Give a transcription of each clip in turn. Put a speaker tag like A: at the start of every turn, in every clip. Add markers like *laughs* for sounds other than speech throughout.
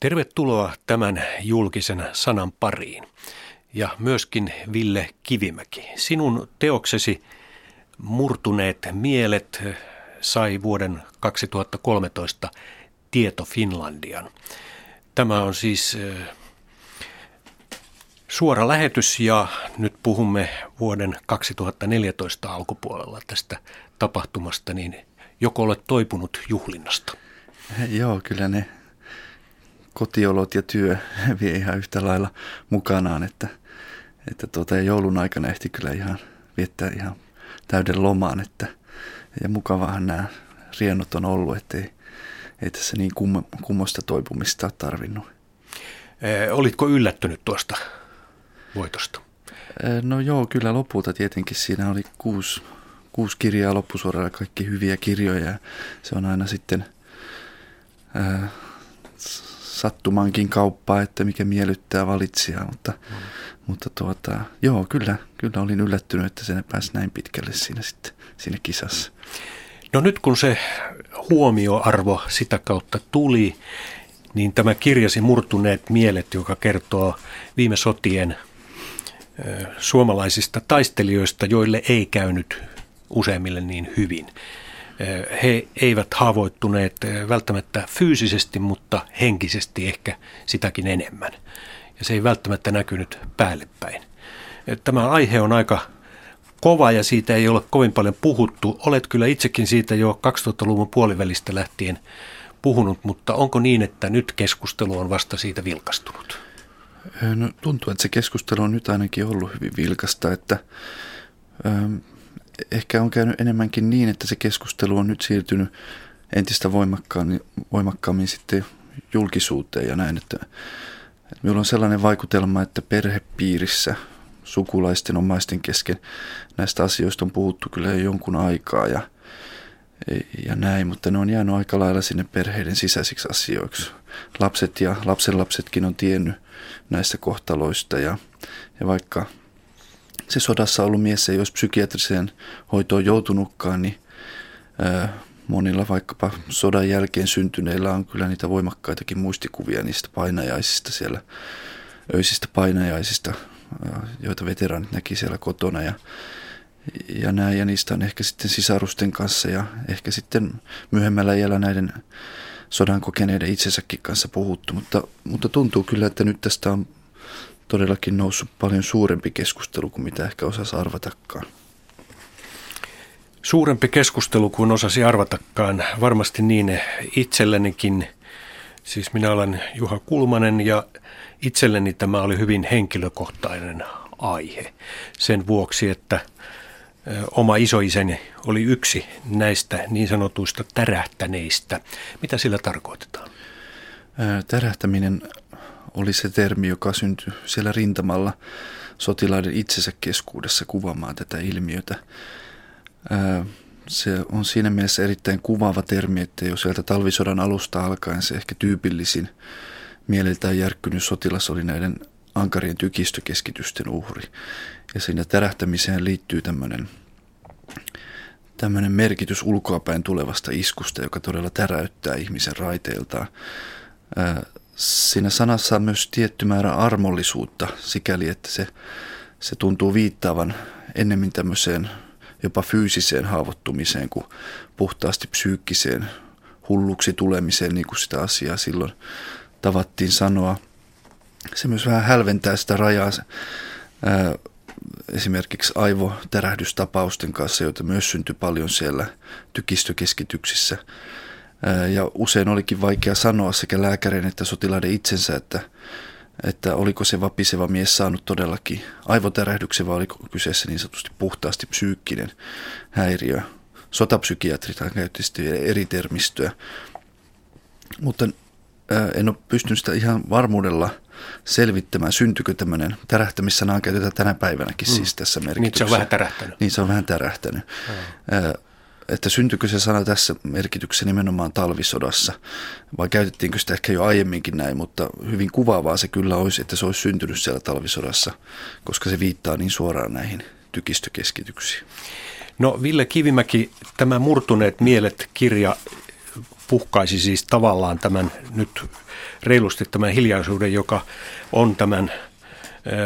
A: Tervetuloa tämän julkisen sanan pariin. Ja myöskin Ville Kivimäki. Sinun teoksesi Murtuneet mielet sai vuoden 2013 Tieto Finlandian. Tämä on siis suora lähetys ja nyt puhumme vuoden 2014 alkupuolella tästä tapahtumasta, niin joko olet toipunut juhlinnasta?
B: Joo, kyllä ne kotiolot ja työ *laughs* vie ihan yhtä lailla mukanaan, että, että tuota, joulun aikana ehti kyllä ihan viettää ihan täyden lomaan, että, ja mukavahan nämä riennot on ollut, ettei ei tässä niin kummo, kummosta toipumista ole tarvinnut.
A: Ee, olitko yllättynyt tuosta voitosta?
B: Ee, no joo, kyllä lopulta tietenkin siinä oli kuusi, kuusi kirjaa loppusuoralla, kaikki hyviä kirjoja. Se on aina sitten ää, sattumankin kauppaa, että mikä miellyttää valitsijaa, mutta, mm. mutta tuota, joo, kyllä, kyllä olin yllättynyt, että sen pääsi näin pitkälle siinä, sitten, siinä kisassa.
A: No nyt kun se huomioarvo sitä kautta tuli, niin tämä kirjasi Murtuneet mielet, joka kertoo viime sotien suomalaisista taistelijoista, joille ei käynyt useimmille niin hyvin. He eivät haavoittuneet välttämättä fyysisesti, mutta henkisesti ehkä sitäkin enemmän. Ja se ei välttämättä näkynyt päälle päin. Tämä aihe on aika kova ja siitä ei ole kovin paljon puhuttu. Olet kyllä itsekin siitä jo 2000-luvun puolivälistä lähtien puhunut, mutta onko niin, että nyt keskustelu on vasta siitä vilkastunut?
B: No, tuntuu, että se keskustelu on nyt ainakin ollut hyvin vilkasta, että ähm, ehkä on käynyt enemmänkin niin, että se keskustelu on nyt siirtynyt entistä voimakkaammin, voimakkaammin sitten julkisuuteen ja näin, että, että minulla on sellainen vaikutelma, että perhepiirissä sukulaisten omaisten kesken näistä asioista on puhuttu kyllä jo jonkun aikaa ja, ja näin, mutta ne on jäänyt aika lailla sinne perheiden sisäisiksi asioiksi. Lapset ja lapsenlapsetkin on tiennyt näistä kohtaloista ja, ja vaikka se sodassa ollut mies ei olisi psykiatriseen hoitoon joutunutkaan, niin monilla vaikkapa sodan jälkeen syntyneillä on kyllä niitä voimakkaitakin muistikuvia niistä painajaisista siellä, öisistä painajaisista, joita veteraanit näki siellä kotona. Ja, ja näin, ja niistä on ehkä sitten sisarusten kanssa ja ehkä sitten myöhemmällä iällä näiden sodan kokeneiden itsensäkin kanssa puhuttu, mutta, mutta tuntuu kyllä, että nyt tästä on todellakin noussut paljon suurempi keskustelu kuin mitä ehkä osasi arvatakaan.
A: Suurempi keskustelu kuin osasi arvatakaan. Varmasti niin itsellenikin. Siis minä olen Juha Kulmanen ja itselleni tämä oli hyvin henkilökohtainen aihe. Sen vuoksi, että oma isoiseni oli yksi näistä niin sanotuista tärähtäneistä. Mitä sillä tarkoitetaan?
B: Tärähtäminen oli se termi, joka syntyi siellä rintamalla sotilaiden itsensä keskuudessa kuvaamaan tätä ilmiötä. Se on siinä mielessä erittäin kuvaava termi, että jo sieltä talvisodan alusta alkaen se ehkä tyypillisin mieleltään järkkynyt sotilas oli näiden ankarien tykistökeskitysten uhri. Ja siinä tärähtämiseen liittyy tämmöinen tämmöinen merkitys ulkoapäin tulevasta iskusta, joka todella täräyttää ihmisen raiteiltaan siinä sanassa on myös tietty määrä armollisuutta sikäli, että se, se tuntuu viittaavan ennemmin tämmöiseen jopa fyysiseen haavoittumiseen kuin puhtaasti psyykkiseen hulluksi tulemiseen, niin kuin sitä asiaa silloin tavattiin sanoa. Se myös vähän hälventää sitä rajaa ää, esimerkiksi aivotärähdystapausten kanssa, joita myös syntyi paljon siellä tykistökeskityksissä – ja usein olikin vaikea sanoa sekä lääkärin että sotilaiden itsensä, että, että oliko se vapiseva mies saanut todellakin aivotärähdyksen vai oliko kyseessä niin sanotusti puhtaasti psyykkinen häiriö. Sotapsykiatrit käytti sitten eri termistöä, mutta en ole pystynyt sitä ihan varmuudella selvittämään, syntyykö tämmöinen tärähtämissana käytetään tänä päivänäkin mm. siis tässä merkityksessä. Niin
A: se on vähän tärähtänyt.
B: Niin se on vähän tärähtänyt. Mm että syntyykö se sana tässä merkityksessä nimenomaan talvisodassa, vai käytettiinkö sitä ehkä jo aiemminkin näin, mutta hyvin kuvaavaa se kyllä olisi, että se olisi syntynyt siellä talvisodassa, koska se viittaa niin suoraan näihin tykistökeskityksiin.
A: No Ville Kivimäki, tämä Murtuneet mielet kirja puhkaisi siis tavallaan tämän nyt reilusti tämän hiljaisuuden, joka on tämän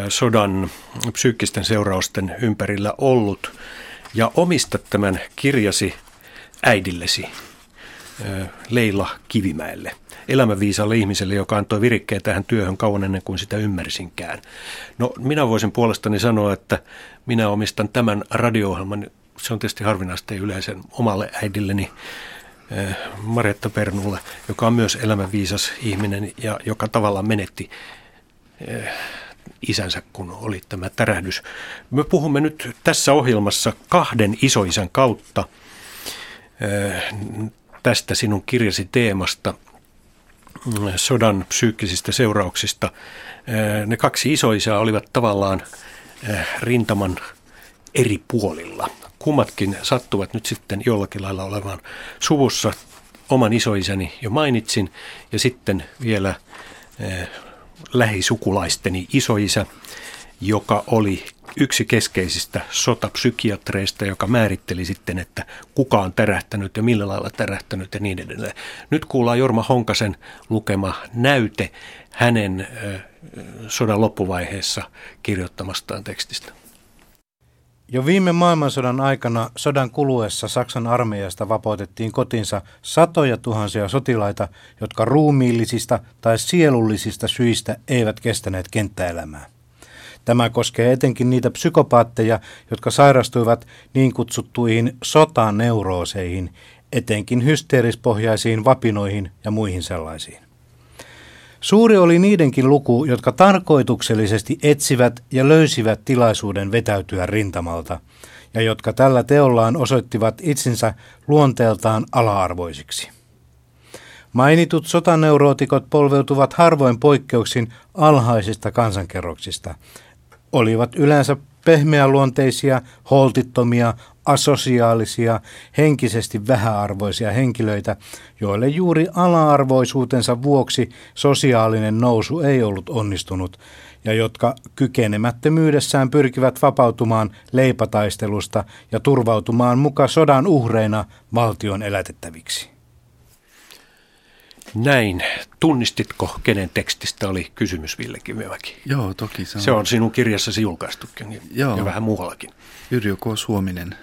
A: sodan psyykkisten seurausten ympärillä ollut. Ja omista tämän kirjasi äidillesi Leila Kivimäelle, elämänviisaalle ihmiselle, joka antoi virikkeen tähän työhön kauan ennen kuin sitä ymmärsinkään. No minä voisin puolestani sanoa, että minä omistan tämän radio-ohjelman, se on tietysti harvinaista yleisen omalle äidilleni, Maretta Pernulle, joka on myös elämänviisas ihminen ja joka tavallaan menetti isänsä, kun oli tämä tärähdys. Me puhumme nyt tässä ohjelmassa kahden isoisän kautta tästä sinun kirjasi teemasta, sodan psyykkisistä seurauksista. Ne kaksi isoisää olivat tavallaan rintaman eri puolilla. Kummatkin sattuvat nyt sitten jollakin lailla olevan suvussa. Oman isoisäni jo mainitsin ja sitten vielä lähisukulaisteni isoisä, joka oli yksi keskeisistä sotapsykiatreista, joka määritteli sitten, että kuka on tärähtänyt ja millä lailla tärähtänyt ja niin edelleen. Nyt kuullaan Jorma Honkasen lukema näyte hänen sodan loppuvaiheessa kirjoittamastaan tekstistä.
C: Jo viime maailmansodan aikana sodan kuluessa Saksan armeijasta vapautettiin kotinsa satoja tuhansia sotilaita, jotka ruumiillisista tai sielullisista syistä eivät kestäneet kenttäelämää. Tämä koskee etenkin niitä psykopaatteja, jotka sairastuivat niin kutsuttuihin sotaneurooseihin, etenkin hysteerispohjaisiin vapinoihin ja muihin sellaisiin. Suuri oli niidenkin luku, jotka tarkoituksellisesti etsivät ja löysivät tilaisuuden vetäytyä rintamalta, ja jotka tällä teollaan osoittivat itsensä luonteeltaan ala-arvoisiksi. Mainitut sotaneurootikot polveutuvat harvoin poikkeuksin alhaisista kansankerroksista, olivat yleensä pehmeäluonteisia, holtittomia, asosiaalisia, henkisesti vähäarvoisia henkilöitä, joille juuri ala-arvoisuutensa vuoksi sosiaalinen nousu ei ollut onnistunut, ja jotka kykenemättömyydessään pyrkivät vapautumaan leipataistelusta ja turvautumaan muka sodan uhreina valtion elätettäviksi.
A: Näin. Tunnistitko, kenen tekstistä oli kysymys Ville Kivimäki?
B: Joo, toki.
A: Se on, se on sinun kirjassasi julkaistukin niin Joo. ja vähän muuallakin.
B: Yrjö K. Suominen.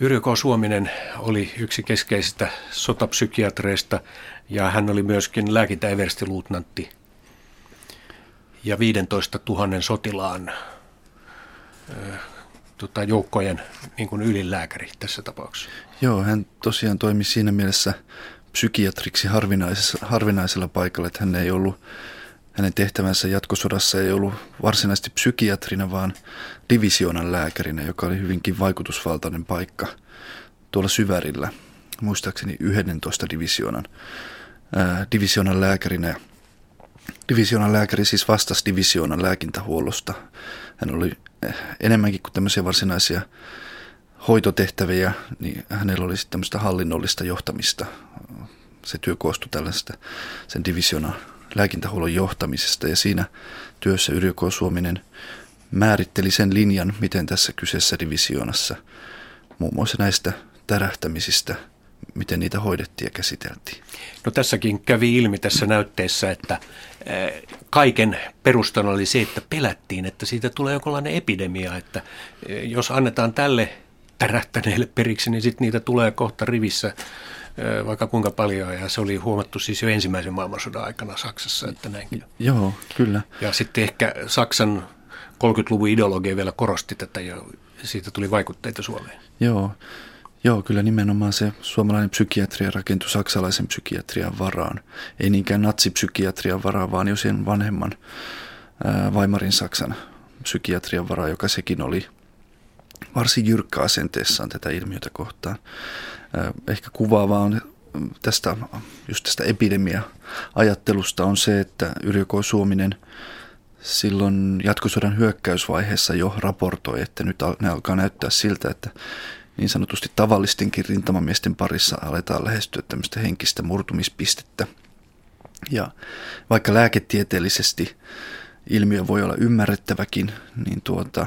A: Yrjö K. Suominen oli yksi keskeisistä sotapsykiatreista ja hän oli myöskin lääkintäeverstiluutnantti ja 15 000 sotilaan tota, joukkojen niin kuin ylilääkäri tässä tapauksessa.
B: Joo, hän tosiaan toimi siinä mielessä – psykiatriksi harvinaisella paikalla, että hän ei ollut, hänen tehtävänsä jatkosodassa ei ollut varsinaisesti psykiatrina, vaan divisioonan lääkärinä, joka oli hyvinkin vaikutusvaltainen paikka tuolla syvärillä, muistaakseni 11 divisioonan, ää, divisioonan lääkärinä. Divisioonan lääkäri siis vastasi divisioonan lääkintähuollosta. Hän oli eh, enemmänkin kuin tämmöisiä varsinaisia hoitotehtäviä, niin hänellä oli sitten tämmöistä hallinnollista johtamista. Se työ koostui tällaista sen divisiona lääkintähuollon johtamisesta ja siinä työssä Yrjö Suominen määritteli sen linjan, miten tässä kyseessä divisioonassa muun muassa näistä tärähtämisistä, miten niitä hoidettiin ja käsiteltiin.
A: No tässäkin kävi ilmi tässä näytteessä, että eh, kaiken perustana oli se, että pelättiin, että siitä tulee jonkinlainen epidemia, että eh, jos annetaan tälle tärähtäneille periksi, niin sitten niitä tulee kohta rivissä vaikka kuinka paljon, ja se oli huomattu siis jo ensimmäisen maailmansodan aikana Saksassa, että näinkin.
B: Joo, kyllä.
A: Ja sitten ehkä Saksan 30-luvun ideologia vielä korosti tätä, ja siitä tuli vaikutteita Suomeen.
B: Joo, Joo, kyllä nimenomaan se suomalainen psykiatria rakentui saksalaisen psykiatrian varaan. Ei niinkään natsipsykiatrian varaan, vaan jo sen vanhemman ää, Weimarin Saksan psykiatrian varaan, joka sekin oli varsin jyrkkä asenteessaan tätä ilmiötä kohtaan. Ehkä kuvaavaa on tästä, just tästä epidemia-ajattelusta on se, että Yrjö Suominen silloin jatkosodan hyökkäysvaiheessa jo raportoi, että nyt ne alkaa näyttää siltä, että niin sanotusti tavallistenkin rintamamiesten parissa aletaan lähestyä tämmöistä henkistä murtumispistettä. Ja vaikka lääketieteellisesti ilmiö voi olla ymmärrettäväkin, niin tuota,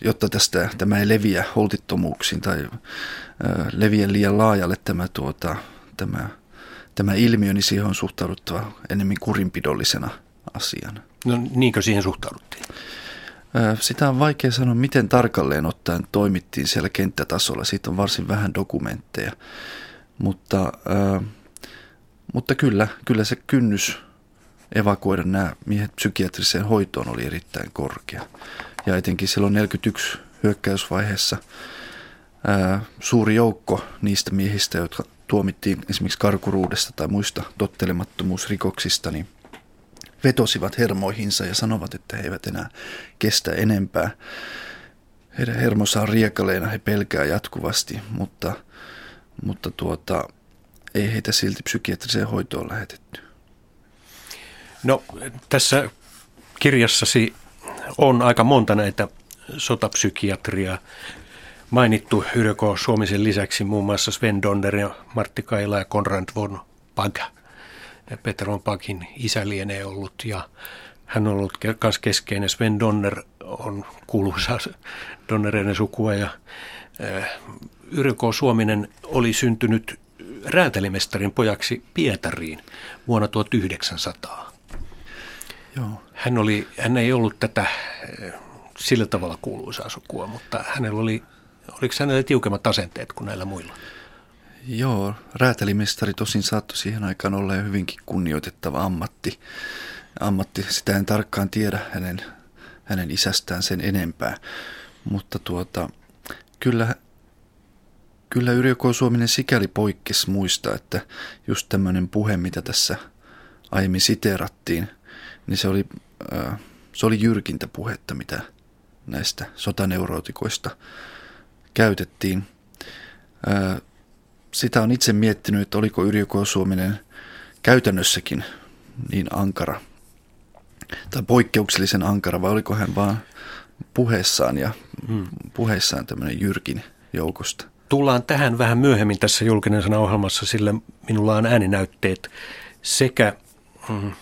B: jotta tästä tämä ei leviä holtittomuuksiin tai leviä liian laajalle tämä, tuota, tämä, tämä ilmiö, niin siihen on suhtauduttava enemmän kurinpidollisena asiana.
A: No niinkö siihen suhtauduttiin?
B: Sitä on vaikea sanoa, miten tarkalleen ottaen toimittiin siellä kenttätasolla. Siitä on varsin vähän dokumentteja. Mutta, mutta kyllä, kyllä se kynnys evakuoida nämä miehet psykiatriseen hoitoon oli erittäin korkea. Ja etenkin silloin 41 hyökkäysvaiheessa ää, suuri joukko niistä miehistä, jotka tuomittiin esimerkiksi karkuruudesta tai muista tottelemattomuusrikoksista, niin vetosivat hermoihinsa ja sanovat, että he eivät enää kestä enempää. Heidän hermossa on riekaleina, he pelkää jatkuvasti, mutta, mutta tuota, ei heitä silti psykiatriseen hoitoon lähetetty.
A: No tässä kirjassasi on aika monta näitä sotapsykiatria mainittu Yrjö Suomisen lisäksi muun muassa Sven Donner ja Martti Kaila ja Konrad von Pag. Peter von Pagin isä lienee ollut ja hän on ollut myös keskeinen. Sven Donner on kuuluisa *laughs* Donnereiden sukua ja Yrjö Suominen oli syntynyt räätälimestarin pojaksi Pietariin vuonna 1900. Joo. Hän, oli, hän ei ollut tätä eh, sillä tavalla kuuluisaa sukua, mutta hänellä oli, oliko hänellä tiukemmat asenteet kuin näillä muilla?
B: Joo, räätälimestari tosin saattoi siihen aikaan olla jo hyvinkin kunnioitettava ammatti. ammatti. Sitä en tarkkaan tiedä hänen, hänen isästään sen enempää, mutta tuota, kyllä, kyllä Yrjö Suominen sikäli poikkesi muista, että just tämmöinen puhe, mitä tässä aiemmin siteerattiin, niin se oli, se oli jyrkintä puhetta, mitä näistä sotaneurootikoista käytettiin. Sitä on itse miettinyt, että oliko Yrjö Suominen käytännössäkin niin ankara tai poikkeuksellisen ankara vai oliko hän vaan puheessaan ja hmm. puheessaan tämmöinen jyrkin joukosta.
A: Tullaan tähän vähän myöhemmin tässä julkinen sana ohjelmassa, sillä minulla on ääninäytteet sekä mm,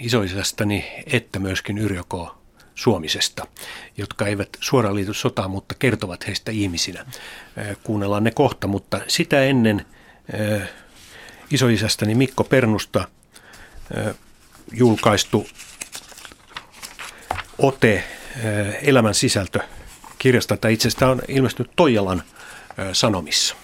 A: isoisästäni että myöskin Yrjoko Suomisesta, jotka eivät suoraan liity sotaan, mutta kertovat heistä ihmisinä. Kuunnellaan ne kohta, mutta sitä ennen isoisästäni Mikko Pernusta julkaistu ote elämän sisältö kirjasta, tai itse asiassa on ilmestynyt Toijalan sanomissa.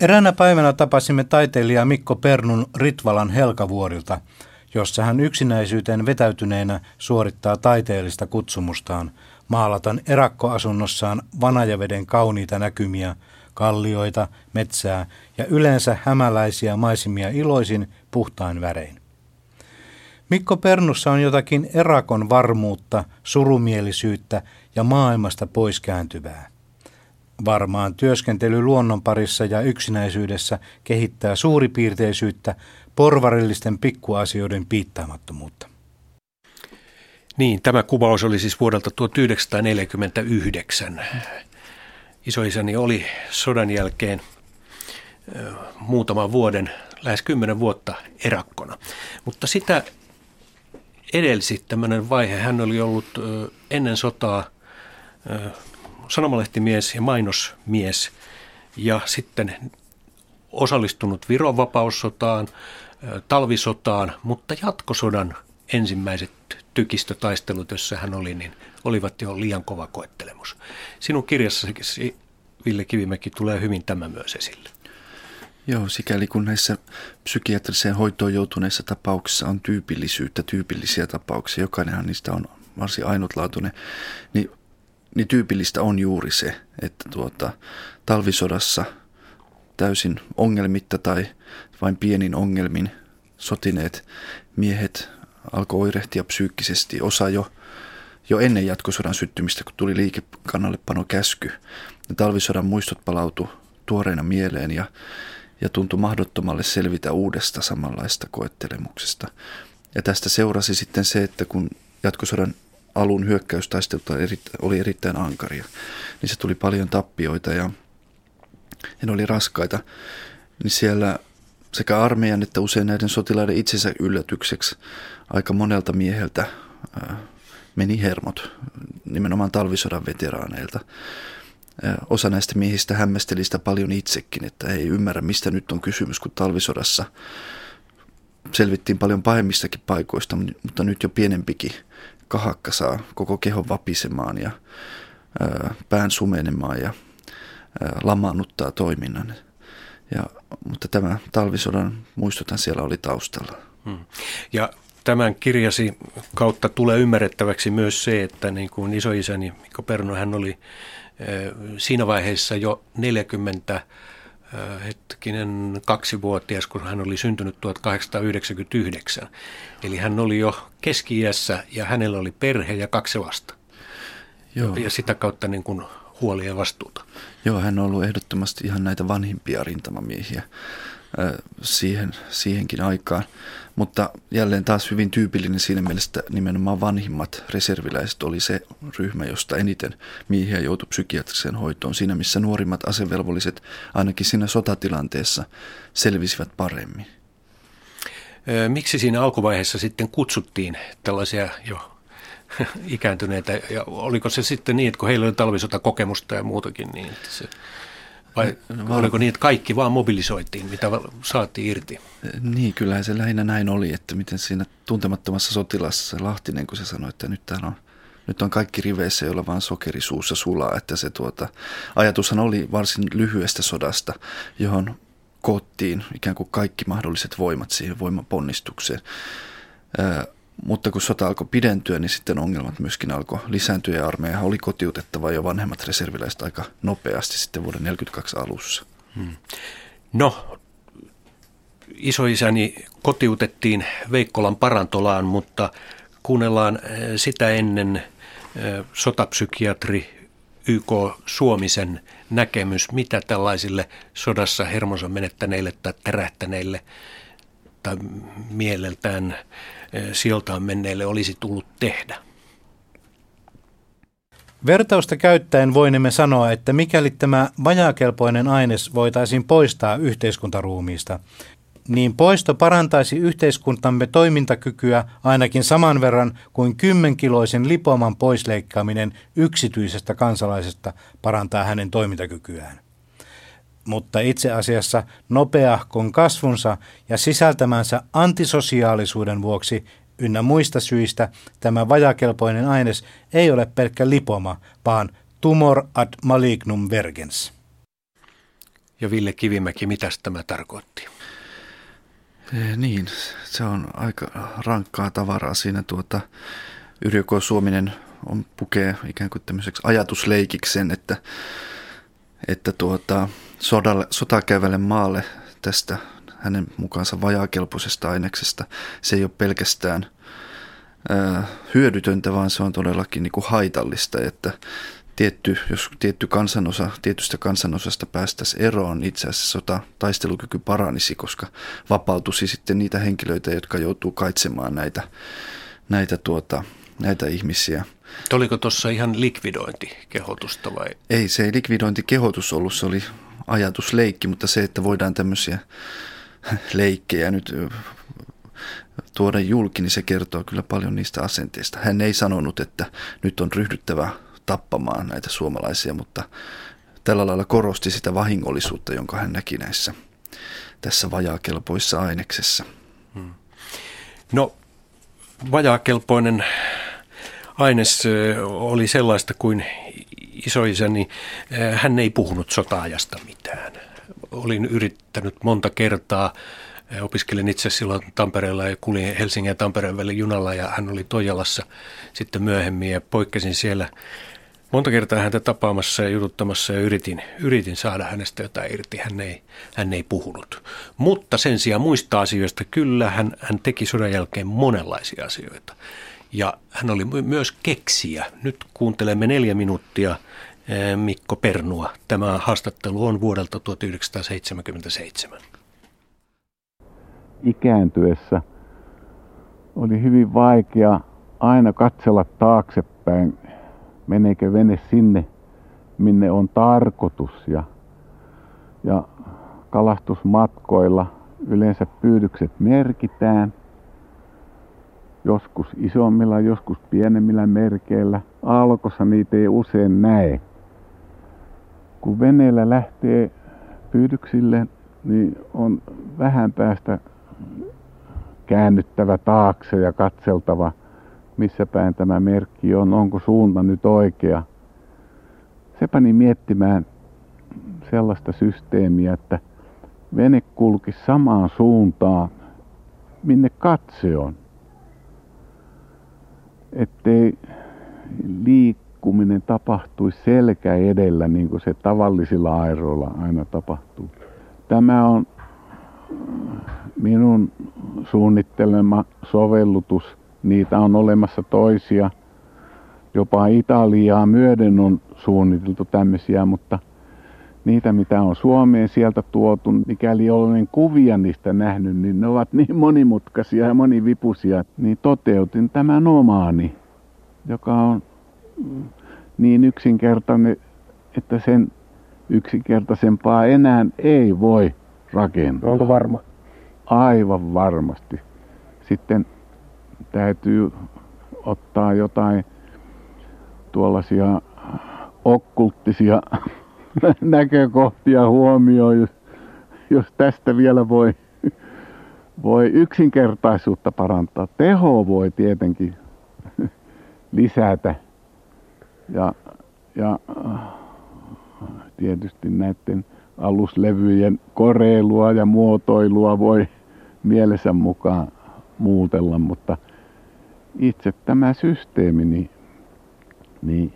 C: Eräänä päivänä tapasimme taiteilija Mikko Pernun Ritvalan Helkavuorilta – jossa hän yksinäisyyteen vetäytyneenä suorittaa taiteellista kutsumustaan, maalatan erakkoasunnossaan Vanajaveden kauniita näkymiä, kallioita, metsää ja yleensä hämäläisiä maisemia iloisin puhtain värein. Mikko Pernussa on jotakin erakon varmuutta, surumielisyyttä ja maailmasta poiskääntyvää. Varmaan työskentely luonnon parissa ja yksinäisyydessä kehittää suuripiirteisyyttä porvarillisten pikkuasioiden piittaamattomuutta.
A: Niin, tämä kuvaus oli siis vuodelta 1949. Isoisäni oli sodan jälkeen muutaman vuoden, lähes kymmenen vuotta erakkona. Mutta sitä edelsi tämmöinen vaihe. Hän oli ollut ennen sotaa sanomalehtimies ja mainosmies ja sitten osallistunut Viron vapaussotaan, talvisotaan, mutta jatkosodan ensimmäiset tykistötaistelut, joissa hän oli, niin olivat jo liian kova koettelemus. Sinun kirjassasi, Ville Kivimäki, tulee hyvin tämä myös esille.
B: Joo, sikäli kun näissä psykiatriseen hoitoon joutuneissa tapauksissa on tyypillisyyttä, tyypillisiä tapauksia, jokainenhan niistä on varsin ainutlaatuinen, niin, niin tyypillistä on juuri se, että tuota, talvisodassa – täysin ongelmitta tai vain pienin ongelmin sotineet miehet alkoi oirehtia psyykkisesti. Osa jo, jo ennen jatkosodan syttymistä, kun tuli liikekannallepano käsky. Ja talvisodan muistot palautu tuoreena mieleen ja, ja tuntui mahdottomalle selvitä uudesta samanlaista koettelemuksesta. Ja tästä seurasi sitten se, että kun jatkosodan alun hyökkäystaistelut oli erittäin ankaria, niin se tuli paljon tappioita ja ja ne oli raskaita, niin siellä sekä armeijan että usein näiden sotilaiden itsensä yllätykseksi aika monelta mieheltä meni hermot nimenomaan talvisodan veteraaneilta. Osa näistä miehistä hämmästeli sitä paljon itsekin, että ei ymmärrä mistä nyt on kysymys, kun talvisodassa selvittiin paljon pahemmistakin paikoista, mutta nyt jo pienempikin kahakka saa koko kehon vapisemaan ja pään sumenemaan ja lamaannuttaa toiminnan. Ja, mutta tämä talvisodan muistutan siellä oli taustalla. Hmm.
A: Ja tämän kirjasi kautta tulee ymmärrettäväksi myös se, että niin kuin isoisäni Mikko Perno, hän oli siinä vaiheessa jo 40 hetkinen kaksivuotias, kun hän oli syntynyt 1899. Eli hän oli jo keski ja hänellä oli perhe ja kaksi lasta. Joo. Ja sitä kautta niin kuin huolia ja vastuuta.
B: Joo, hän on ollut ehdottomasti ihan näitä vanhimpia rintamamiehiä siihen, siihenkin aikaan. Mutta jälleen taas hyvin tyypillinen siinä mielessä, että nimenomaan vanhimmat reserviläiset oli se ryhmä, josta eniten miehiä joutui psykiatriseen hoitoon. Siinä missä nuorimmat asevelvolliset ainakin siinä sotatilanteessa selvisivät paremmin.
A: Miksi siinä alkuvaiheessa sitten kutsuttiin tällaisia jo *laughs* ikääntyneitä, ja oliko se sitten niin, että kun heillä oli talvisota kokemusta ja muutakin, niin että se vai no, oliko niin, että kaikki vaan mobilisoitiin, mitä saatiin irti?
B: Niin, kyllähän se lähinnä näin oli, että miten siinä tuntemattomassa sotilassa se Lahtinen, kun se sanoi, että nyt täällä on nyt on kaikki riveissä, joilla vaan sokeri suussa sulaa, että se tuota, ajatushan oli varsin lyhyestä sodasta, johon koottiin ikään kuin kaikki mahdolliset voimat siihen voimaponnistukseen. Mutta kun sota alkoi pidentyä, niin sitten ongelmat myöskin alkoi lisääntyä ja armeija oli kotiutettava jo vanhemmat reserviläiset aika nopeasti sitten vuoden 1942 alussa. Hmm.
A: No, isoisäni kotiutettiin Veikkolan parantolaan, mutta kuunnellaan eh, sitä ennen eh, sotapsykiatri YK Suomisen näkemys, mitä tällaisille sodassa hermonsa menettäneille tai terähtäneille tai mieleltään sieltaan menneille olisi tullut tehdä.
C: Vertausta käyttäen voinemme sanoa, että mikäli tämä vajaakelpoinen aines voitaisiin poistaa yhteiskuntaruumiista, niin poisto parantaisi yhteiskuntamme toimintakykyä ainakin saman verran kuin kymmenkiloisen lipoman poisleikkaaminen yksityisestä kansalaisesta parantaa hänen toimintakykyään mutta itse asiassa nopeahkon kasvunsa ja sisältämänsä antisosiaalisuuden vuoksi ynnä muista syistä tämä vajakelpoinen aines ei ole pelkkä lipoma, vaan tumor ad malignum vergens.
A: Ja Ville Kivimäki, mitä tämä tarkoitti?
B: Eh, niin, se on aika rankkaa tavaraa siinä tuota, Yrjö Suominen on pukee ikään kuin tämmöiseksi ajatusleikiksen, että, että tuota, sodalle, sotakäyvälle maalle tästä hänen mukaansa vajaakelpoisesta aineksesta. Se ei ole pelkästään ää, hyödytöntä, vaan se on todellakin niin kuin haitallista, että tietty, jos tietty kansanosa, tietystä kansanosasta päästäisiin eroon, itse asiassa sota, taistelukyky paranisi, koska vapautuisi sitten niitä henkilöitä, jotka joutuu kaitsemaan näitä, näitä, tuota, näitä ihmisiä.
A: Oliko tuossa ihan likvidointikehotusta vai?
B: Ei, se ei likvidointikehotus ollut, se oli ajatusleikki, mutta se, että voidaan tämmöisiä *laughs* leikkejä nyt tuoda julki, niin se kertoo kyllä paljon niistä asenteista. Hän ei sanonut, että nyt on ryhdyttävä tappamaan näitä suomalaisia, mutta tällä lailla korosti sitä vahingollisuutta, jonka hän näki näissä tässä vajaakelpoissa aineksessa. Hmm.
A: No, vajaakelpoinen aines oli sellaista kuin isoisäni, hän ei puhunut sotaajasta mitään. Olin yrittänyt monta kertaa, opiskelin itse silloin Tampereella ja kulin Helsingin ja Tampereen välillä junalla ja hän oli Toijalassa sitten myöhemmin ja poikkesin siellä monta kertaa häntä tapaamassa ja jututtamassa ja yritin, yritin saada hänestä jotain irti. Hän ei, hän ei puhunut. Mutta sen sijaan muista asioista kyllä hän, hän teki sodan jälkeen monenlaisia asioita. Ja hän oli myös keksiä. Nyt kuuntelemme neljä minuuttia eh, Mikko Pernua. Tämä haastattelu on vuodelta 1977.
D: Ikääntyessä oli hyvin vaikea aina katsella taaksepäin, meneekö vene sinne, minne on tarkoitus. Ja, ja kalastusmatkoilla yleensä pyydykset merkitään joskus isommilla, joskus pienemmillä merkeillä. Aallokossa niitä ei usein näe. Kun veneellä lähtee pyydyksille, niin on vähän päästä käännyttävä taakse ja katseltava, missä päin tämä merkki on, onko suunta nyt oikea. Se pani miettimään sellaista systeemiä, että vene kulki samaan suuntaan, minne katse on. Ettei liikkuminen tapahtuisi selkä edellä, niin kuin se tavallisilla airoilla aina tapahtuu. Tämä on minun suunnittelema sovellutus. Niitä on olemassa toisia. Jopa Italiaa myöden on suunniteltu tämmöisiä, mutta niitä mitä on Suomeen sieltä tuotu, mikäli olen kuvia niistä nähnyt, niin ne ovat niin monimutkaisia ja monivipuisia, niin toteutin tämän omaani, joka on niin yksinkertainen, että sen yksinkertaisempaa enää ei voi rakentaa.
E: Onko varma?
D: Aivan varmasti. Sitten täytyy ottaa jotain tuollaisia okkulttisia *laughs* näkökohtia huomioon, jos, jos tästä vielä voi, voi yksinkertaisuutta parantaa. Teho voi tietenkin *laughs* lisätä ja, ja tietysti näiden aluslevyjen koreilua ja muotoilua voi mielensä mukaan muutella, mutta itse tämä systeemi, niin, niin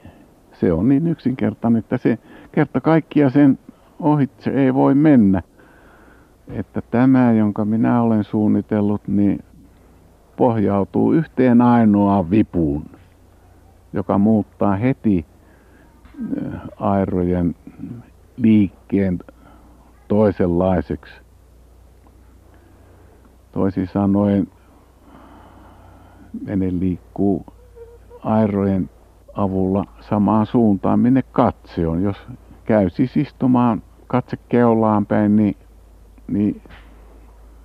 D: se on niin yksinkertainen, että se kerta kaikkia sen ohitse ei voi mennä. Että tämä, jonka minä olen suunnitellut, niin pohjautuu yhteen ainoaan vipuun, joka muuttaa heti airojen liikkeen toisenlaiseksi. Toisin sanoen vene liikkuu airojen avulla samaan suuntaan, minne katse on. Jos käy siis istumaan katse keulaan päin, niin, niin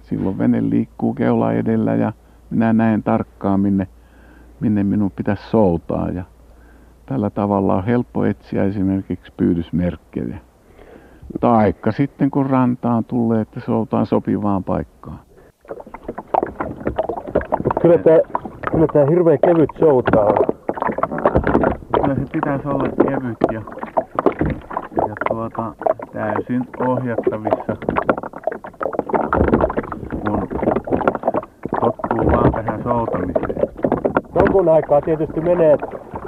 D: silloin vene liikkuu keula edellä ja minä näen tarkkaan, minne, minne minun pitäisi soutaa. Ja tällä tavalla on helppo etsiä esimerkiksi pyydysmerkkejä. Taikka sitten kun rantaan tulee, että soutaan sopivaan paikkaan.
E: Kyllä tämä, kyllä tämä hirveän kevyt soutaa on.
D: Kyllä se pitäisi olla kevyt ja, tuota, täysin ohjattavissa, kun tottuu vaan tähän soutamiseen.
E: Jonkun aikaa tietysti menee,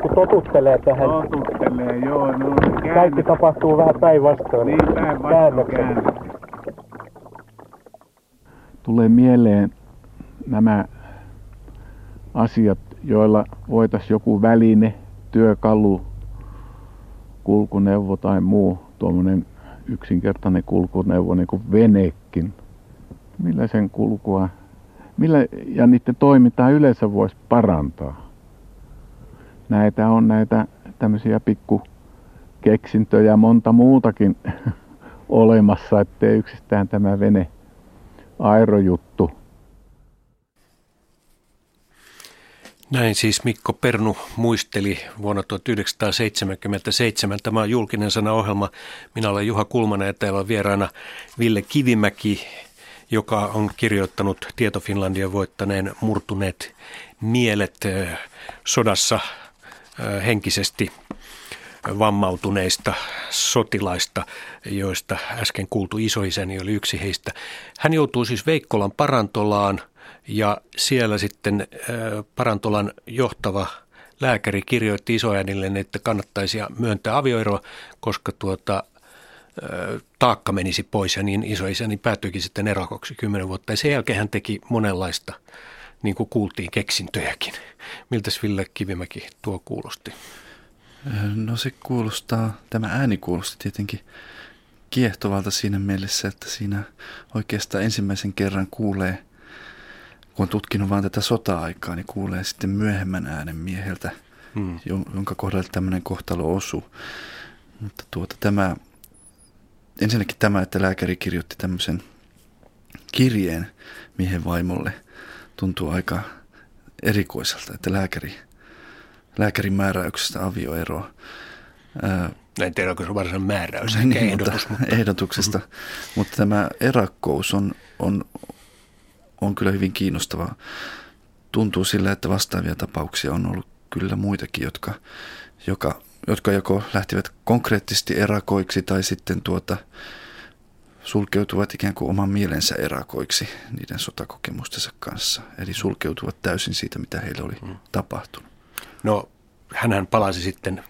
E: kun totuttelee tähän.
D: Totuttelee, joo. No,
E: Kaikki tapahtuu vähän päinvastoin.
D: Niin, päinvastoin. Tulee mieleen nämä asiat, joilla voitaisiin joku väline, työkalu, kulkuneuvo tai muu tuommoinen yksinkertainen kulkuneuvo, niin kuin venekin. Millä sen kulkua, millä, ja niiden toimintaa yleensä voisi parantaa. Näitä on näitä tämmöisiä pikku keksintöjä monta muutakin *laughs* olemassa, ettei yksistään tämä vene aerojuttu.
A: Näin siis Mikko Pernu muisteli vuonna 1977. Tämä on julkinen sanaohjelma. Minä olen Juha Kulmanen ja täällä on vieraana Ville Kivimäki, joka on kirjoittanut Tieto Finlandia voittaneen murtuneet mielet sodassa henkisesti vammautuneista sotilaista, joista äsken kuultu isoisäni oli yksi heistä. Hän joutuu siis Veikkolan parantolaan ja siellä sitten parantolan johtava lääkäri kirjoitti isoäänille, että kannattaisi myöntää avioero, koska tuota, taakka menisi pois ja niin isoisäni päätyikin sitten erakoksi kymmenen vuotta. Ja sen jälkeen hän teki monenlaista, niin kuin kuultiin, keksintöjäkin. Miltäs Ville Kivimäki tuo kuulosti?
B: No se kuulostaa, tämä ääni kuulosti tietenkin kiehtovalta siinä mielessä, että siinä oikeastaan ensimmäisen kerran kuulee, kun on tutkinut vain tätä sota-aikaa, niin kuulee sitten myöhemmän äänen mieheltä, hmm. jonka kohdalla tämmöinen kohtalo osuu. Mutta tuota, tämä, ensinnäkin tämä, että lääkäri kirjoitti tämmöisen kirjeen miehen vaimolle, tuntuu aika erikoiselta, että lääkäri, lääkärin määräyksestä avioeroa.
A: En tiedä, onko se varsinainen määräys,
B: niin,
A: ehdotus.
B: Mutta, mutta. Ehdotuksesta. Mm-hmm. Mutta tämä erakkous on, on, on kyllä hyvin kiinnostava. Tuntuu sillä, että vastaavia tapauksia on ollut kyllä muitakin, jotka, joka, jotka joko lähtivät konkreettisesti erakoiksi tai sitten tuota, sulkeutuvat ikään kuin oman mielensä erakoiksi niiden sotakokemustensa kanssa. Eli sulkeutuvat täysin siitä, mitä heille oli mm. tapahtunut.
A: No, hänhän palasi sitten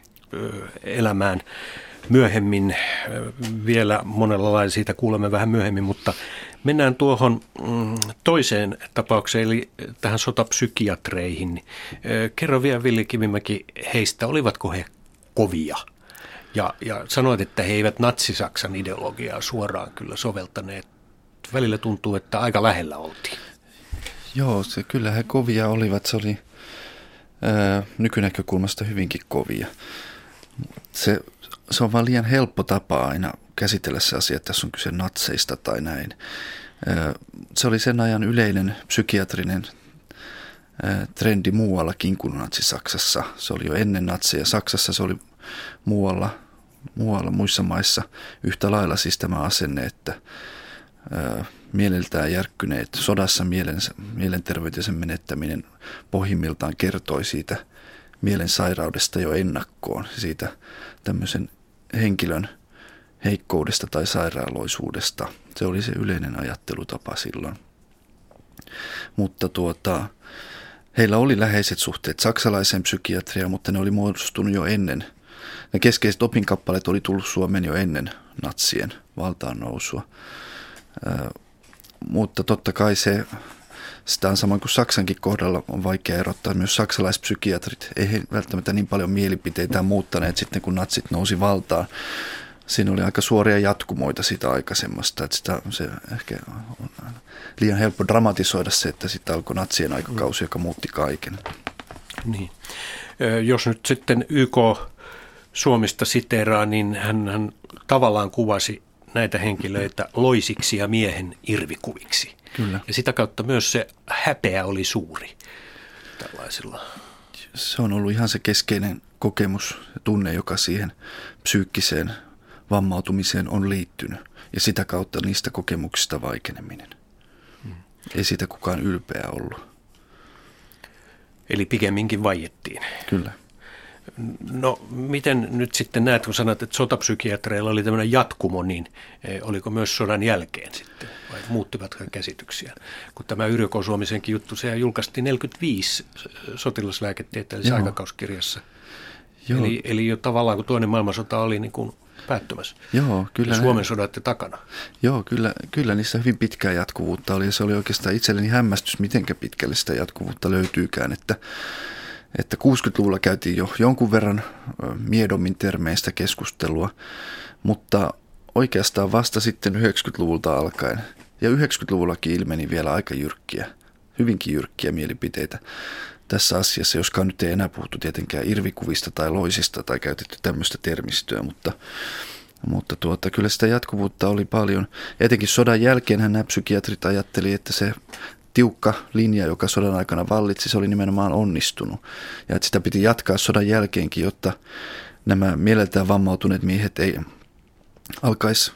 A: elämään myöhemmin. Vielä monella lailla siitä kuulemme vähän myöhemmin, mutta mennään tuohon mm, toiseen tapaukseen, eli tähän sotapsykiatreihin. Kerro vielä Villi Kivimäki heistä, olivatko he kovia? Ja, ja sanoit, että he eivät natsisaksan ideologiaa suoraan kyllä soveltaneet. Välillä tuntuu, että aika lähellä oltiin.
B: Joo, se, kyllä he kovia olivat. Se oli ää, nykynäkökulmasta hyvinkin kovia. Se, se on vaan liian helppo tapa aina käsitellä se asia, että tässä on kyse natseista tai näin. Se oli sen ajan yleinen psykiatrinen trendi muuallakin kuin natsi-Saksassa. Se oli jo ennen natseja. Saksassa se oli muualla, muualla muissa maissa yhtä lailla siis tämä asenne, että ää, mieleltään järkkyneet sodassa mielensä, mielenterveytensä menettäminen pohjimmiltaan kertoi siitä mielen sairaudesta jo ennakkoon, siitä tämmöisen henkilön heikkoudesta tai sairaaloisuudesta. Se oli se yleinen ajattelutapa silloin. Mutta tuota, heillä oli läheiset suhteet saksalaiseen psykiatriaan, mutta ne oli muodostunut jo ennen – ne keskeiset opinkappaleet oli tullut Suomeen jo ennen natsien valtaan nousua. mutta totta kai se, sitä on samoin kuin Saksankin kohdalla on vaikea erottaa. Myös saksalaispsykiatrit ei välttämättä niin paljon mielipiteitä muuttaneet sitten, kun natsit nousi valtaan. Siinä oli aika suoria jatkumoita siitä aikaisemmasta, että sitä, se ehkä on liian helppo dramatisoida se, että sitten alkoi natsien aikakausi, joka muutti kaiken.
A: Niin. Jos nyt sitten YK Suomista siteeraa, niin hän, hän tavallaan kuvasi näitä henkilöitä loisiksi ja miehen irvikuviksi.
B: Kyllä.
A: Ja sitä kautta myös se häpeä oli suuri tällaisilla.
B: Se on ollut ihan se keskeinen kokemus ja tunne, joka siihen psyykkiseen vammautumiseen on liittynyt. Ja sitä kautta niistä kokemuksista vaikeneminen. Hmm. Ei siitä kukaan ylpeä ollut.
A: Eli pikemminkin vaiettiin.
B: Kyllä.
A: No miten nyt sitten näet, kun sanot, että sotapsykiatreilla oli tämmöinen jatkumo, niin eh, oliko myös sodan jälkeen sitten vai muuttivatko käsityksiä? Kun tämä Yrjö Suomisenkin juttu, se julkaistiin 45 sotilaslääketieteellisessä aikakauskirjassa. Joo. Eli, eli jo tavallaan kun toinen maailmansota oli niin kuin päättymässä.
B: Joo, kyllä.
A: Ja Suomen sodat takana.
B: Joo, kyllä, kyllä niissä hyvin pitkää jatkuvuutta oli ja se oli oikeastaan itselleni hämmästys, miten pitkälle sitä jatkuvuutta löytyykään, että että 60-luvulla käytiin jo jonkun verran miedommin termeistä keskustelua, mutta oikeastaan vasta sitten 90-luvulta alkaen ja 90-luvullakin ilmeni vielä aika jyrkkiä, hyvinkin jyrkkiä mielipiteitä tässä asiassa, joskaan nyt ei enää puhuttu tietenkään irvikuvista tai loisista tai käytetty tämmöistä termistöä, mutta, mutta tuota, kyllä sitä jatkuvuutta oli paljon. Etenkin sodan jälkeen nämä psykiatrit ajatteli, että se tiukka linja, joka sodan aikana vallitsi, se oli nimenomaan onnistunut. Ja että sitä piti jatkaa sodan jälkeenkin, jotta nämä mieleltään vammautuneet miehet ei alkaisi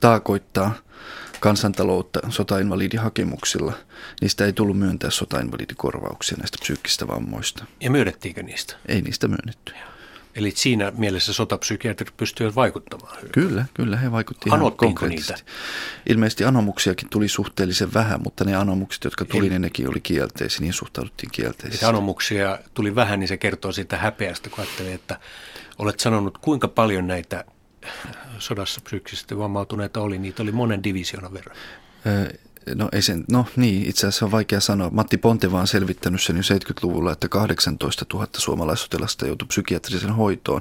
B: taakoittaa kansantaloutta sotainvalidihakemuksilla. Niistä ei tullut myöntää sotainvalidikorvauksia näistä psyykkistä vammoista.
A: Ja myönnettiinkö niistä?
B: Ei niistä myönnetty.
A: Eli siinä mielessä sotapsykiatrit pystyivät vaikuttamaan hyvin.
B: Kyllä, kyllä he vaikuttivat ihan konkreettisesti. Niitä? Ilmeisesti anomuksiakin tuli suhteellisen vähän, mutta ne anomukset, jotka tuli, niin nekin oli kielteisiä, niin suhtauduttiin kielteisesti.
A: Jos anomuksia tuli vähän, niin se kertoo siitä häpeästä, kun ajattelee, että olet sanonut, kuinka paljon näitä sodassa psyykkisesti vammautuneita oli. Niitä oli monen divisioonan verran.
B: No, ei sen, no niin, itse asiassa on vaikea sanoa. Matti Ponteva on selvittänyt sen jo 70-luvulla, että 18 000 suomalaissotilasta joutui psykiatrisen hoitoon,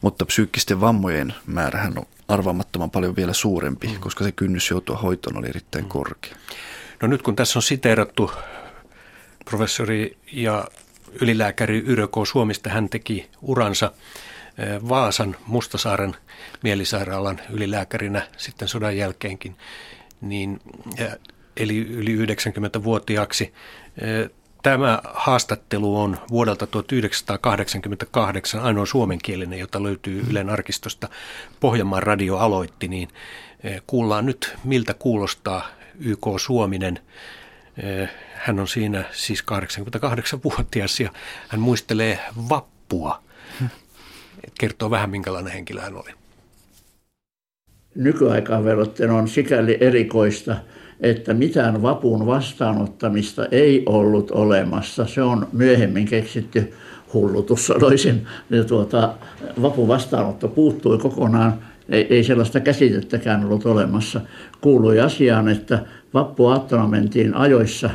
B: mutta psyykkisten vammojen määrähän on arvaamattoman paljon vielä suurempi, mm. koska se kynnys joutua hoitoon oli erittäin mm. korkea.
A: No nyt kun tässä on siteerattu professori ja ylilääkäri Yrjö K. Suomista, hän teki uransa Vaasan Mustasaaren mielisairaalan ylilääkärinä sitten sodan jälkeenkin, niin eli yli 90-vuotiaaksi. Tämä haastattelu on vuodelta 1988 ainoa suomenkielinen, jota löytyy Ylen arkistosta. Pohjanmaan radio aloitti, niin kuullaan nyt miltä kuulostaa YK Suominen. Hän on siinä siis 88-vuotias ja hän muistelee vappua. Kertoo vähän minkälainen henkilö hän oli.
F: Nykyaikaan verrattuna on sikäli erikoista – että mitään vapun vastaanottamista ei ollut olemassa. Se on myöhemmin keksitty hullutus, sanoisin. Ja tuota, vapun vastaanotto puuttui kokonaan. Ei, ei sellaista käsitettäkään ollut olemassa. Kuului asiaan, että vappuaattona mentiin ajoissa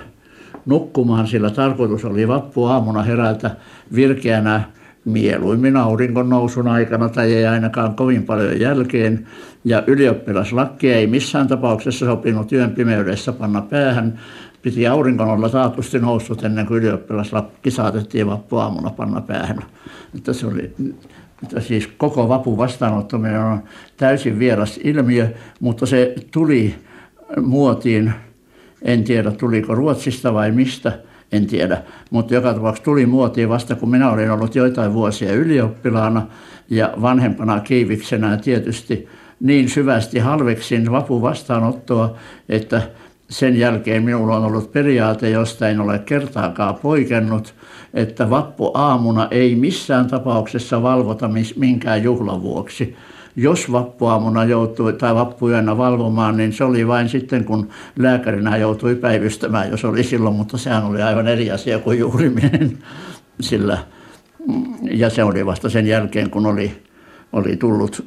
F: nukkumaan, sillä tarkoitus oli vappuaamuna herätä virkeänä mieluimmin auringon nousun aikana tai ei ainakaan kovin paljon jälkeen. Ja ylioppilaslakki ei missään tapauksessa sopinut työn pimeydessä panna päähän. Piti auringon olla taatusti noussut ennen kuin ylioppilaslakki saatettiin vappuaamuna panna päähän. Että se oli, että siis koko vapu vastaanottaminen on täysin vieras ilmiö, mutta se tuli muotiin, en tiedä tuliko Ruotsista vai mistä – en tiedä. Mutta joka tapauksessa tuli muotiin vasta, kun minä olin ollut joitain vuosia ylioppilaana ja vanhempana kiiviksenä tietysti niin syvästi halveksin vapun vastaanottoa, että sen jälkeen minulla on ollut periaate, josta en ole kertaakaan poikennut, että vappu aamuna ei missään tapauksessa valvota minkään juhlan vuoksi jos vappuaamuna joutui tai vappuyönä valvomaan, niin se oli vain sitten, kun lääkärinä joutui päivystämään, jos oli silloin, mutta sehän oli aivan eri asia kuin juhliminen. Sillä, ja se oli vasta sen jälkeen, kun oli, oli tullut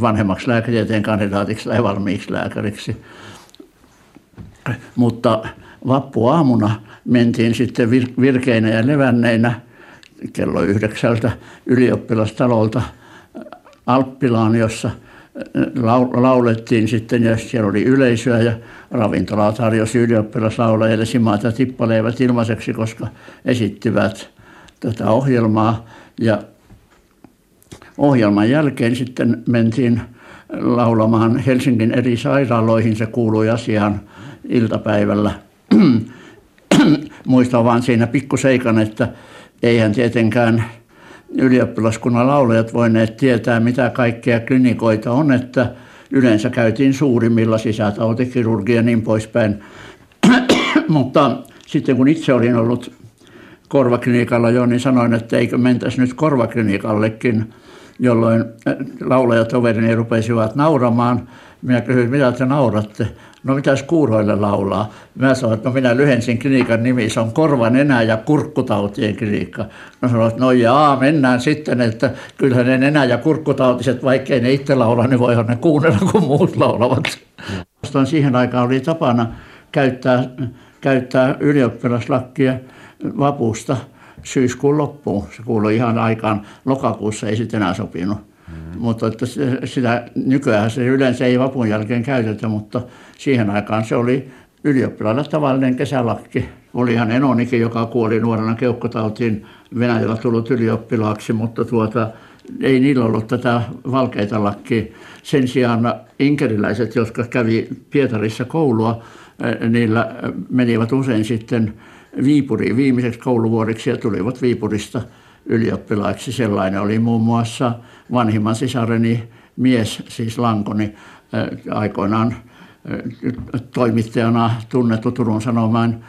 F: vanhemmaksi lääketieteen kandidaatiksi tai valmiiksi lääkäriksi. Mutta vappuaamuna mentiin sitten virkeinä ja levänneinä kello yhdeksältä ylioppilastalolta – Alppilaan, jossa laulettiin sitten ja siellä oli yleisöä ja ravintola tarjosi ylioppilaslaulajille simaat ja tippaleivät ilmaiseksi, koska esittivät tätä ohjelmaa. Ja ohjelman jälkeen sitten mentiin laulamaan Helsingin eri sairaaloihin, se kuului asiaan iltapäivällä. *clears throat* Muistan vaan siinä pikkuseikan, että eihän tietenkään – ylioppilaskunnan laulajat voineet tietää, mitä kaikkea klinikoita on, että yleensä käytiin suurimmilla sisätautikirurgia ja niin poispäin. *clears throat* Mutta sitten kun itse olin ollut korvaklinikalla jo, niin sanoin, että eikö mentäisi nyt korvaklinikallekin, jolloin laulajatoverini rupesivat nauramaan. Minä kysyin, mitä te nauratte? No mitäs kuuroille laulaa? Mä sanoin, että no minä lyhensin klinikan nimi, se on korvan enää ja kurkkutautien klinikka. No sanoin, että no jaa, mennään sitten, että kyllähän ne nenä- ja kurkkutautiset, vaikkei ne itse laula, niin voihan ne kuunnella, kun muut laulavat. Mm. Siihen aikaan oli tapana käyttää, käyttää ylioppilaslakkia vapusta syyskuun loppuun. Se kuului ihan aikaan, lokakuussa ei sitten enää sopinut. Mutta että sitä, nykyään se yleensä ei vapun jälkeen käytetä, mutta siihen aikaan se oli ylioppilailla tavallinen kesälakki. Olihan enonikin, joka kuoli nuorena keuhkotautiin Venäjällä tullut ylioppilaaksi, mutta tuota, ei niillä ollut tätä valkeita lakkia. Sen sijaan inkeriläiset, jotka kävi Pietarissa koulua, niillä menivät usein sitten Viipuriin viimeiseksi kouluvuodeksi ja tulivat Viipurista ylioppilaiksi. Sellainen oli muun muassa vanhimman sisareni mies, siis Lankoni, eh, aikoinaan toimittajana tunnettu Turun Sanomaan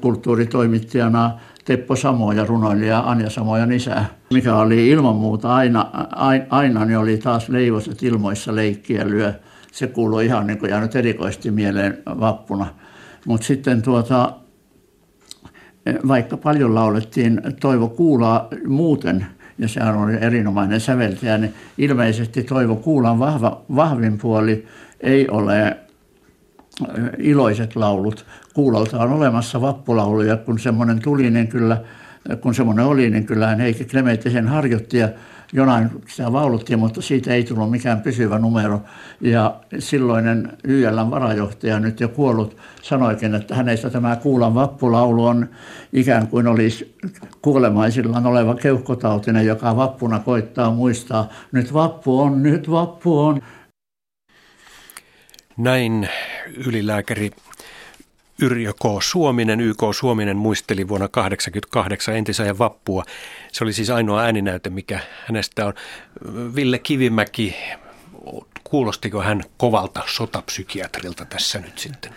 F: kulttuuritoimittajana Teppo Samo ja runoilija Anja Samojan isä. Mikä oli ilman muuta aina, aina niin oli taas leivoset ilmoissa leikkiä lyö. Se kuului ihan niin kuin jäänyt erikoisesti mieleen vappuna. Mutta sitten tuota, vaikka paljon laulettiin Toivo Kuulaa muuten, ja sehän oli erinomainen säveltäjä, niin ilmeisesti Toivo Kuulan vahva, vahvin puoli ei ole äh, iloiset laulut. Kuulolta on olemassa vappulauluja, kun semmoinen tuli, niin kyllä, kun semmoinen oli, niin kyllähän Heikki Klementti sen harjoitti ja jonain sitä vaulutti, mutta siitä ei tullut mikään pysyvä numero. Ja silloinen YLn varajohtaja, nyt jo kuollut, sanoikin, että hänestä tämä Kuulan vappulaulu on ikään kuin olisi kuolemaisillaan oleva keuhkotautinen, joka vappuna koittaa muistaa, nyt vappu on, nyt vappu on.
A: Näin ylilääkäri Yrjö K. Suominen, YK Suominen muisteli vuonna 1988 entisajan vappua. Se oli siis ainoa ääninäyte, mikä hänestä on. Ville Kivimäki, kuulostiko hän kovalta sotapsykiatrilta tässä nyt sitten?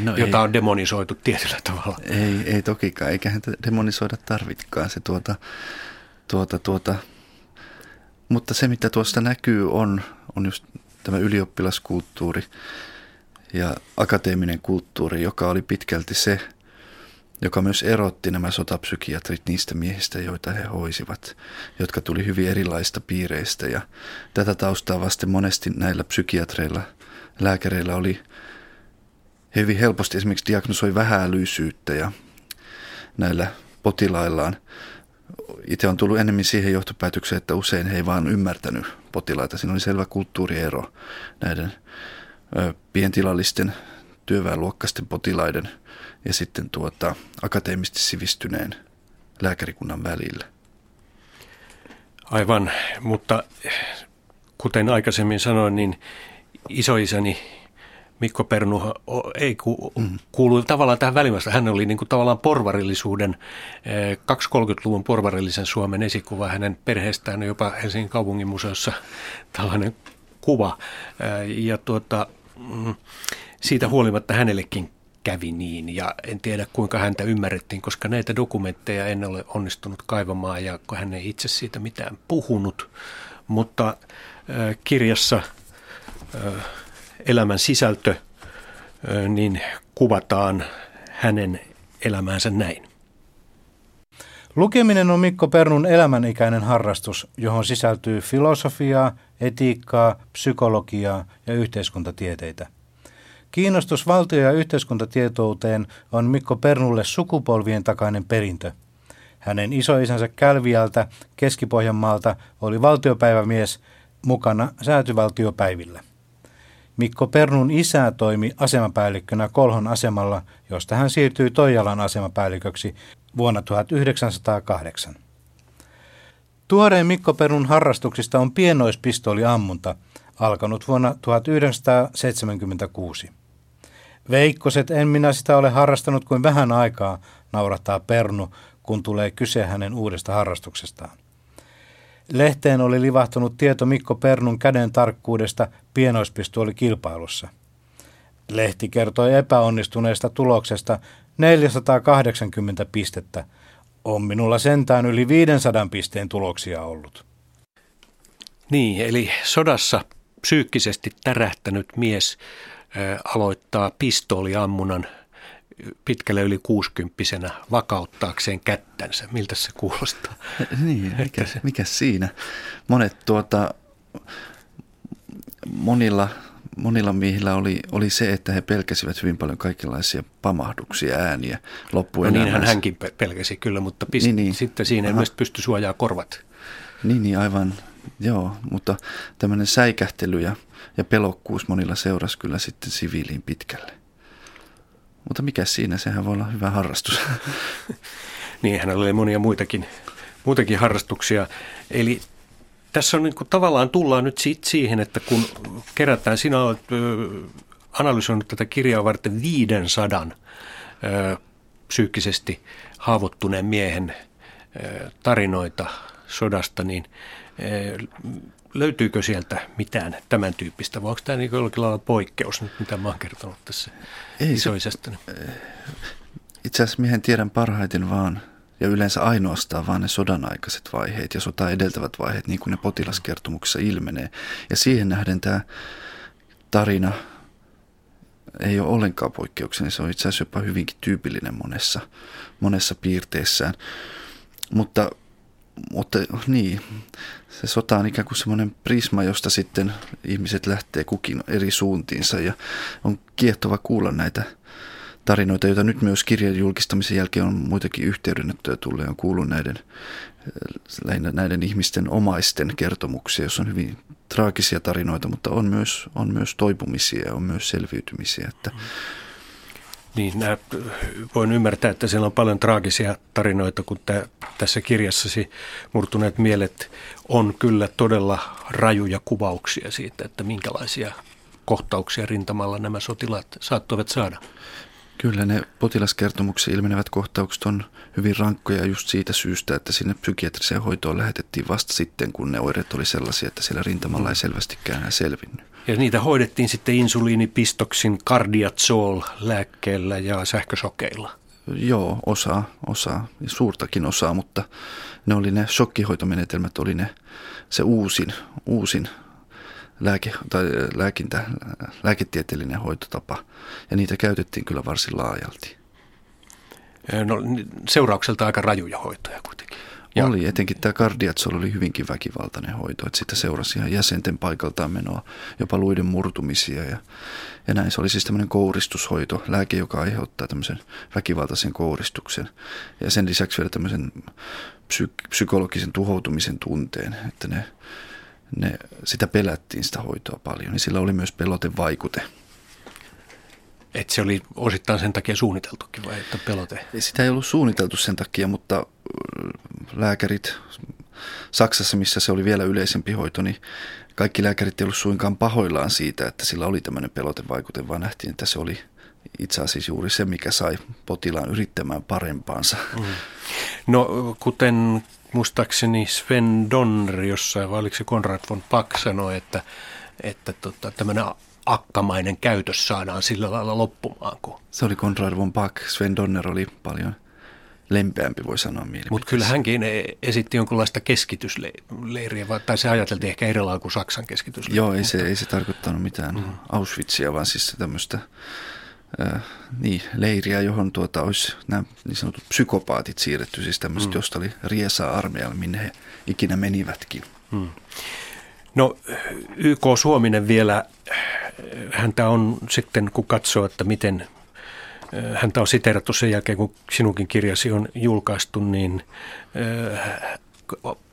A: No jota ei, on demonisoitu tietyllä tavalla.
B: Ei, ei tokikaan, eikä häntä demonisoida tarvitkaan. Se tuota, tuota, tuota. Mutta se, mitä tuosta näkyy, on, on just tämä ylioppilaskulttuuri ja akateeminen kulttuuri, joka oli pitkälti se, joka myös erotti nämä sotapsykiatrit niistä miehistä, joita he hoisivat, jotka tuli hyvin erilaista piireistä. Ja tätä taustaa vasten monesti näillä psykiatreilla, lääkäreillä oli he hyvin helposti esimerkiksi diagnosoi vähäälysyyttä ja näillä potilaillaan. Itse on tullut enemmän siihen johtopäätökseen, että usein he ei vaan ymmärtänyt potilaita. Siinä oli selvä kulttuuriero näiden pientilallisten työväenluokkaisten potilaiden ja sitten tuota, akateemisesti sivistyneen lääkärikunnan välillä.
A: Aivan, mutta kuten aikaisemmin sanoin, niin isoisäni Mikko Pernu ei ku, mm. kuulu tavallaan tähän välimmästä. Hän oli niin kuin tavallaan porvarillisuuden, 230-luvun eh, porvarillisen Suomen esikuva. Hänen perheestään on jopa Helsingin kaupungin museossa tällainen kuva. Ja tuota, mm, siitä huolimatta hänellekin kävi niin ja en tiedä kuinka häntä ymmärrettiin, koska näitä dokumentteja en ole onnistunut kaivamaan ja hän ei itse siitä mitään puhunut, mutta äh, kirjassa äh, elämän sisältö, äh, niin kuvataan hänen elämäänsä näin.
C: Lukeminen on Mikko Pernun elämänikäinen harrastus, johon sisältyy filosofiaa, etiikkaa, psykologiaa ja yhteiskuntatieteitä. Kiinnostus valtio- ja yhteiskuntatietouteen on Mikko Pernulle sukupolvien takainen perintö. Hänen isoisänsä Kälviältä Keski-Pohjanmaalta oli valtiopäivämies mukana säätyvaltiopäivillä. Mikko Pernun isä toimi asemapäällikkönä Kolhon asemalla, josta hän siirtyi Toijalan asemapäälliköksi vuonna 1908. Tuoreen Mikko Pernun harrastuksista on pienoispistooliammunta, alkanut vuonna 1976. Veikkoset, en minä sitä ole harrastanut kuin vähän aikaa, naurattaa Pernu, kun tulee kyse hänen uudesta harrastuksestaan. Lehteen oli livahtunut tieto Mikko Pernun käden tarkkuudesta pienoispistooli-kilpailussa. Lehti kertoi epäonnistuneesta tuloksesta 480 pistettä. On minulla sentään yli 500 pisteen tuloksia ollut.
A: Niin, eli sodassa psyykkisesti tärähtänyt mies aloittaa pistooliammunnan pitkälle yli kuusikymppisenä vakauttaakseen kättänsä. Miltä se kuulostaa? *laughs*
B: Niin, mikä, mikä siinä? Monet tuota, monilla, monilla miehillä oli, oli se, että he pelkäsivät hyvin paljon kaikenlaisia pamahduksia, ääniä loppujen
A: no niinhän hänkin pelkäsi kyllä, mutta pist- niin, niin. sitten siinä Aha. pysty suojaa korvat.
B: Niin, niin aivan, joo, mutta tämmöinen säikähtely ja ja pelokkuus monilla seurasi kyllä sitten siviiliin pitkälle. Mutta mikä siinä, sehän voi olla hyvä harrastus. *laughs*
A: niin, hänellä oli monia muitakin, muitakin harrastuksia. Eli tässä on niin kuin, tavallaan tullaan nyt siitä siihen, että kun kerätään, sinä olet analysoinut tätä kirjaa varten 500 ö, psyykkisesti haavoittuneen miehen ö, tarinoita sodasta, niin löytyykö sieltä mitään tämän tyyppistä, vai onko tämä niin jollakin lailla poikkeus nyt, mitä mä oon kertonut tässä Ei, isoisästä?
B: Itse asiassa miehen tiedän parhaiten vaan, ja yleensä ainoastaan vaan ne sodan aikaiset vaiheet ja sota edeltävät vaiheet, niin kuin ne potilaskertomuksessa ilmenee. Ja siihen nähden tämä tarina ei ole ollenkaan poikkeuksellinen, se on itse asiassa jopa hyvinkin tyypillinen monessa, monessa piirteessään. Mutta mutta niin, se sota on ikään kuin semmoinen prisma, josta sitten ihmiset lähtee kukin eri suuntiinsa ja on kiehtova kuulla näitä tarinoita, joita nyt myös kirjan julkistamisen jälkeen on muitakin yhteydenottoja ja on kuullut näiden, lähinnä näiden ihmisten omaisten kertomuksia, jos on hyvin traagisia tarinoita, mutta on myös, on myös toipumisia ja on myös selviytymisiä, että
A: niin, nää, voin ymmärtää, että siellä on paljon traagisia tarinoita, kun tä, tässä kirjassasi Murtuneet mielet on kyllä todella rajuja kuvauksia siitä, että minkälaisia kohtauksia rintamalla nämä sotilaat saattoivat saada.
B: Kyllä ne potilaskertomuksia ilmenevät kohtaukset on hyvin rankkoja just siitä syystä, että sinne psykiatriseen hoitoon lähetettiin vasta sitten, kun ne oireet oli sellaisia, että siellä rintamalla ei selvästikään enää selvinnyt.
A: Ja niitä hoidettiin sitten insuliinipistoksin, cardiazol lääkkeellä ja sähkösokeilla.
B: Joo, osa, osa, suurtakin osaa, mutta ne oli ne shokkihoitomenetelmät, oli ne se uusin, uusin lääke, tai lääkintä, lääketieteellinen hoitotapa, ja niitä käytettiin kyllä varsin laajalti.
A: No, seuraukselta aika rajuja hoitoja kuitenkin.
B: Ja. Oli, etenkin tämä kardiatsol oli hyvinkin väkivaltainen hoito, että sitä seurasi ihan jäsenten paikaltaan menoa, jopa luiden murtumisia ja, ja näin. Se oli siis tämmöinen kouristushoito, lääke, joka aiheuttaa tämmöisen väkivaltaisen kouristuksen ja sen lisäksi vielä tämmöisen psyk- psykologisen tuhoutumisen tunteen, että ne, ne, sitä pelättiin sitä hoitoa paljon, niin sillä oli myös pelotevaikute.
A: Että se oli osittain sen takia suunniteltukin vai että pelote?
B: Sitä ei ollut suunniteltu sen takia, mutta lääkärit Saksassa, missä se oli vielä yleisempi hoito, niin kaikki lääkärit ei ollut suinkaan pahoillaan siitä, että sillä oli tämmöinen pelotevaikute, vaan nähtiin, että se oli itse asiassa juuri se, mikä sai potilaan yrittämään parempaansa. Mm.
A: No kuten muistaakseni Sven Donner jossain, vai oliko se Konrad von Pack sanoi, että, että tota, tämmöinen akkamainen käytös saadaan sillä lailla loppumaan. Kun...
B: Se oli Konrad von Pack. Sven Donner oli paljon lempeämpi, voi sanoa
A: Mutta kyllä hänkin esitti jonkinlaista keskitysleiriä, tai se ajateltiin ehkä eri lailla kuin Saksan keskitysleiriä.
B: Joo, ei, se, ei se tarkoittanut mitään mm. Auschwitzia, vaan siis tämmöistä äh, niin, leiriä, johon tuota, olisi nämä niin sanotut psykopaatit siirretty, siis tämmöistä, mm. josta oli riesaa armeijalla, minne he ikinä menivätkin. Mm.
A: No YK Suominen vielä, häntä on sitten kun katsoo, että miten häntä on siteerattu sen jälkeen, kun sinunkin kirjasi on julkaistu, niin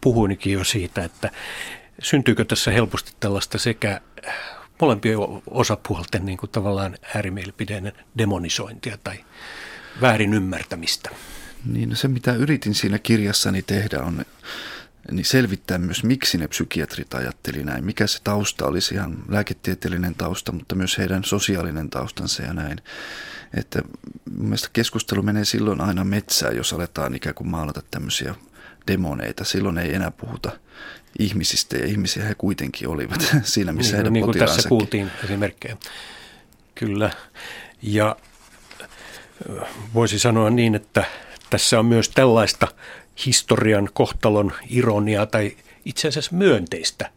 A: puhuinikin jo siitä, että syntyykö tässä helposti tällaista sekä molempien osapuolten niin kuin tavallaan äärimielipideinen demonisointia tai väärin ymmärtämistä.
B: Niin no se, mitä yritin siinä kirjassani tehdä, on niin selvittää myös, miksi ne psykiatrit ajatteli näin. Mikä se tausta olisi, ihan lääketieteellinen tausta, mutta myös heidän sosiaalinen taustansa ja näin. Että mielestäni keskustelu menee silloin aina metsään, jos aletaan ikään kuin maalata tämmöisiä demoneita. Silloin ei enää puhuta ihmisistä ja ihmisiä he kuitenkin olivat *laughs* siinä, missä niin, heidän
A: Niin kuin tässä kuultiin esimerkkejä. Kyllä. Ja voisi sanoa niin, että tässä on myös tällaista historian kohtalon ironiaa tai itse asiassa myönteistä,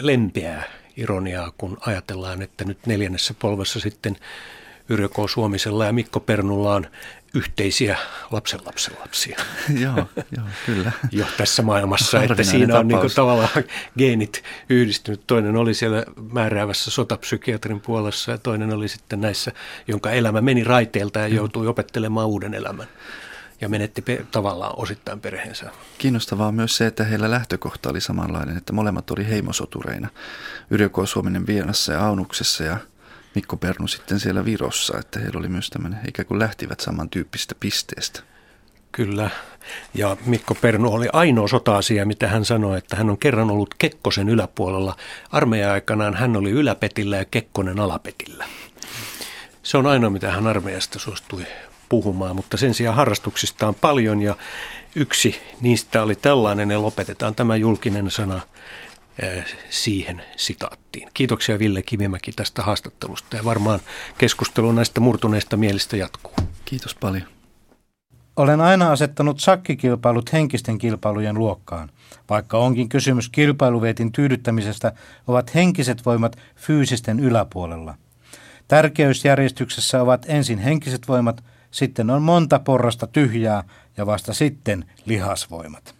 A: lempeää ironiaa, kun ajatellaan, että nyt neljännessä polvessa sitten Yrjö K. Suomisella ja Mikko Pernulla on yhteisiä lapsenlapsenlapsia. *laughs*
B: joo, joo, kyllä.
A: Jo tässä maailmassa, että siinä on niin tavallaan geenit yhdistynyt. Toinen oli siellä määräävässä sotapsykiatrin puolessa ja toinen oli sitten näissä, jonka elämä meni raiteilta ja joutui opettelemaan uuden elämän ja menetti pe- tavallaan osittain perheensä.
B: Kiinnostavaa on myös se, että heillä lähtökohta oli samanlainen, että molemmat oli heimosotureina. Yrjö K. Suominen Vienassa ja Aunuksessa ja Mikko Pernu sitten siellä Virossa, että heillä oli myös tämmöinen, ikään kuin lähtivät samantyyppisestä pisteestä.
A: Kyllä, ja Mikko Pernu oli ainoa sota-asia, mitä hän sanoi, että hän on kerran ollut Kekkosen yläpuolella. Armeija-aikanaan hän oli yläpetillä ja Kekkonen alapetillä. Se on ainoa, mitä hän armeijasta suostui puhumaan, mutta sen sijaan harrastuksista on paljon ja yksi niistä oli tällainen ja lopetetaan tämä julkinen sana – siihen sitaattiin. Kiitoksia Ville Kivimäki tästä haastattelusta ja varmaan keskustelu näistä murtuneista mielistä jatkuu.
B: Kiitos paljon.
C: Olen aina asettanut sakkikilpailut henkisten kilpailujen luokkaan. Vaikka onkin kysymys kilpailuvietin tyydyttämisestä, ovat henkiset voimat fyysisten yläpuolella. Tärkeysjärjestyksessä ovat ensin henkiset voimat, sitten on monta porrasta tyhjää ja vasta sitten lihasvoimat.